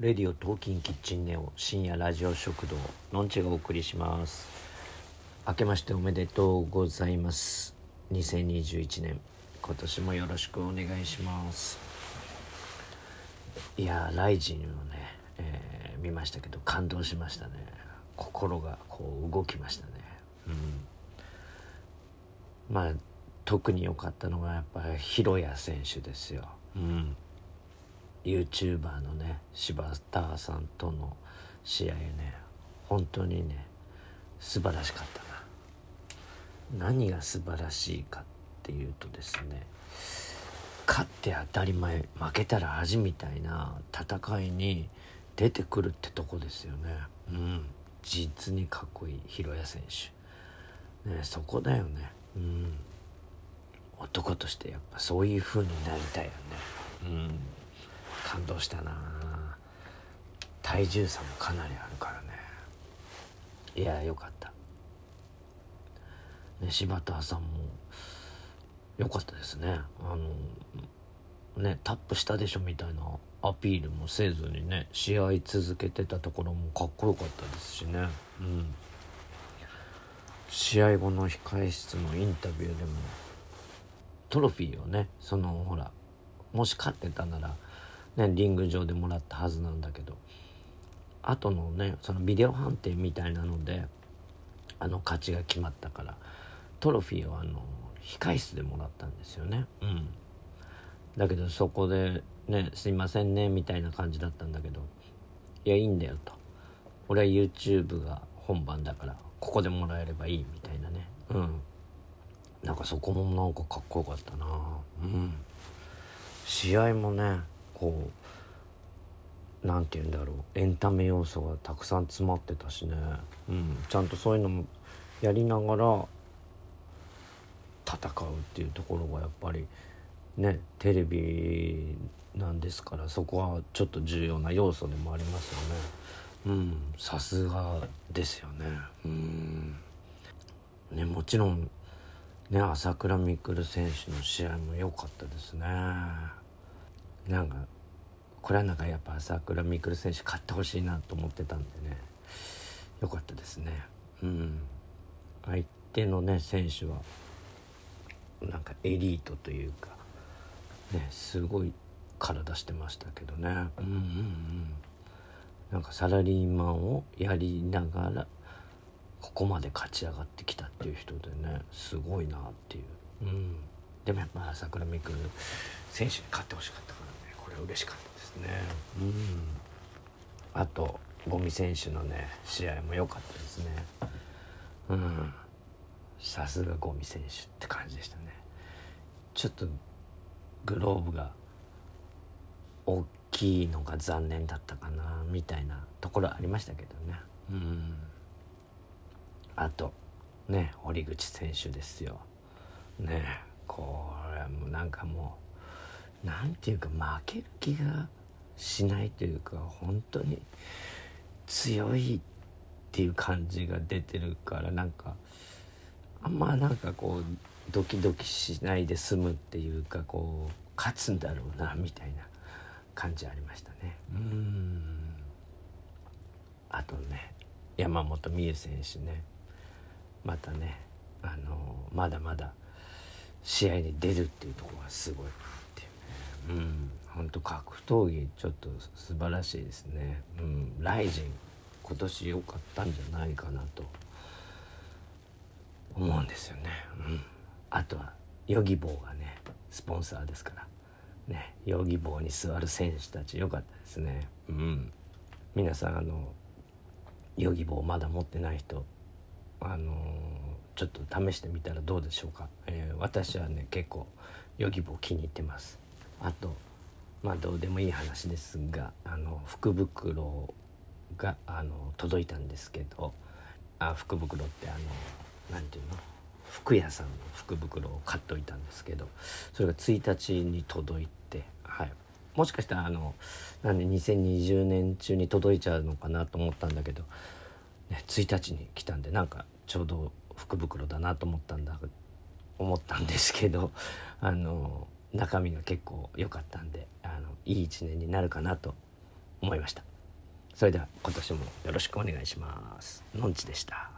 レディオトーキンキッチンネオ深夜ラジオ食堂のんちがお送りします。明けましておめでとうございます。2021年今年もよろしくお願いします。いやライジンをね、えー、見ましたけど感動しましたね。心がこう動きましたね。うん。まあ特に良かったのがやっぱり広谷選手ですよ。うん。YouTuber のね柴田さんとの試合ね本当にね素晴らしかったな。何が素晴らしいかっていうとですね勝って当たり前負けたら恥みたいな戦いに出てくるってとこですよね。うん。実にかっこいい広谷選手。ねそこだよね。うん。男としてやっぱそういう風になりたいよね。うん。感動したな。体重差もかなりあるからね。いやよかった。ね柴田さんもよかったですね。あのねタップしたでしょみたいなアピールもせずにね試合続けてたところもかっこよかったですしね。うん。試合後の控え室のインタビューでもトロフィーをねそのほらもし勝ってたならね、リング上でもらったはずなんだけど。後のねそのビデオ判定みたいなのであの勝ちが決まったからトロフィーをあの控室でもらったんですよね。うん。だけどそこでねすいませんねみたいな感じだったんだけどいやいいんだよと。俺は YouTube が本番だからここでもらえればいいみたいなね。うん。なんかそこもなんかかっこよかったな。うん。試合もねこう何て言うんだろうエンタメ要素がたくさん詰まってたしね、うん、ちゃんとそういうのもやりながら戦うっていうところがやっぱりねテレビなんですからそこはちょっと重要な要素でもありますよね。うん、さすがですよね。うん。ね、もちろんね朝倉未来選手の試合も良かったですね。なんかこれはなんかやっぱ朝倉未来選手勝ってほしいなと思ってたんでね。よかったですね。うん。相手のね選手はなんかエリートというかねすごい体してましたけどね。うんうんうん。なんかサラリーマンをやりながらここまで勝ち上がってきたっていう人でねすごいなっていう、うん、でもやっぱ朝倉未来選手に勝ってほしかったかな。ら嬉しかったですね。うん、あと五味選手のね試合も良かったですね。うん、さすが五味選手って感じでしたね。ちょっとグローブが大きいのが残念だったかなみたいなところありましたけどね。うん、あとね堀口選手ですよ。ねこれもなんかもう何ていうか負ける気がしないというか本当に強いっていう感じが出てるからなんかあんまなんかこうドキドキしないで済むっていうかこう勝つんだろうなみたいな感じありましたね。うん。あとね山本美優選手ね。またねあのまだまだ試合に出るっていうところがすごい。うん。本当格闘技ちょっと素晴らしいですね。うん。ライジン今年良かったんじゃないかなと。思うんですよね。うん。あとはヨギボーがねスポンサーですから。ねヨギボーに座る選手たち良かったですね。うん。皆さんあのヨギボーまだ持ってない人あの、ちょっと試してみたらどうでしょうか、えー、私はね結構ヨギボー気に入ってます。あとまあどうでもいい話ですがあの福袋があの届いたんですけどあ福袋ってあの何て言うの？服屋さんの福袋を買っといたんですけどそれが1日に届いて、はい、もしかしたらあのなんで2020年中に届いちゃうのかなと思ったんだけど、ね、1日に来たんでなんかちょうど福袋だなと思ったんだ思ったんですけどあの中身が結構良かったんであのいい一年になるかなと思いました。それでは今年もよろしくお願いしますのんちでした